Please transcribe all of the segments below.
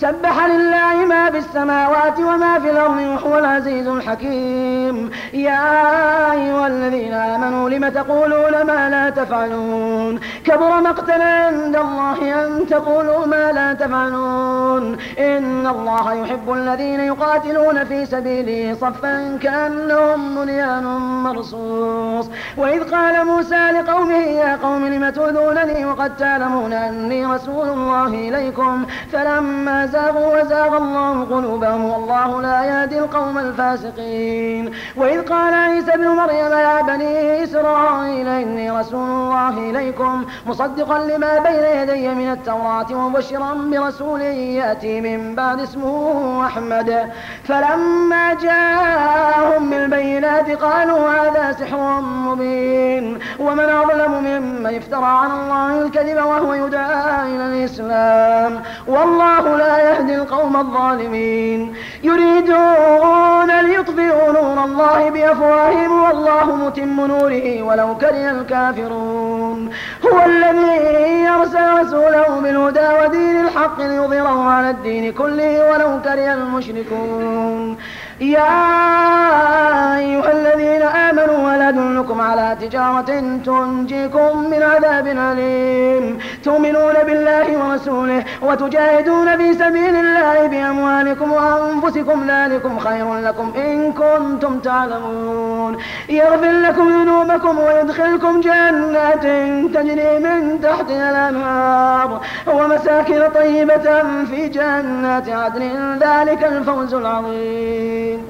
سبح لله ما في السماوات وما في الأرض وهو العزيز الحكيم. يا أيها الذين آمنوا لم تقولون ما لا تفعلون؟ كبر مقتا عند الله أن تقولوا ما لا تفعلون. إن الله يحب الذين يقاتلون في سبيله صفا كأنهم بنيان مرصوص. وإذ قال موسى لقومه يا قوم لم تؤذونني وقد تعلمون أني رسول الله إليكم؟ فلما زاغوا وزاغ الله قلوبهم والله لا يهدي القوم الفاسقين. وإذ قال عيسى ابن مريم يا بني إسرائيل إني رسول الله إليكم مصدقا لما بين يدي من التوراة ومبشرا برسول يأتي من بعد اسمه أحمد. فلما جاءهم بالبينات قالوا هذا سحر مبين. ومن أظلم ممن افترى على الله الكذب وهو يدعى إلى الإسلام. والله لا يهدي القوم الظالمين. يريدون ليطفئوا نور الله بأفواههم. والله متم نوره ولو كره الكافرون. هو الذي يرسل رسوله بالهدى ودين الحق ليظهره على الدين كله ولو كره المشركون. يا أيها تجارة تنجيكم من عذاب أليم. تؤمنون بالله ورسوله وتجاهدون في سبيل الله بأموالكم وأنفسكم. ذلكم خير لكم إن كنتم تعلمون. يغفر لكم ذنوبكم ويدخلكم جنات تجري من تحتها الأنهار ومساكن طيبة في جنات عدن. ذلك الفوز العظيم.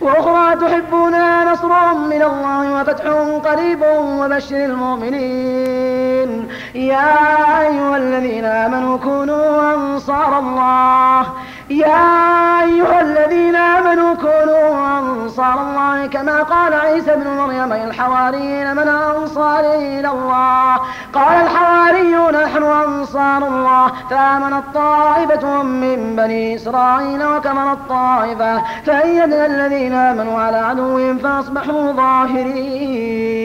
وأخرى تحبونها نصر من الله وفتح قريب وبشر المؤمنين. يا أيها الذين آمنوا كونوا أنصار الله. يا أنصار الله كما قال عيسى ابن مريم الحواريين من أنصاري إلى الله. قال الحواريون نحن أنصار الله. فآمنت طائفة من بني إسرائيل وكمن الطائفة. فأيدنا الذين آمنوا على عدوهم فأصبحوا ظاهرين.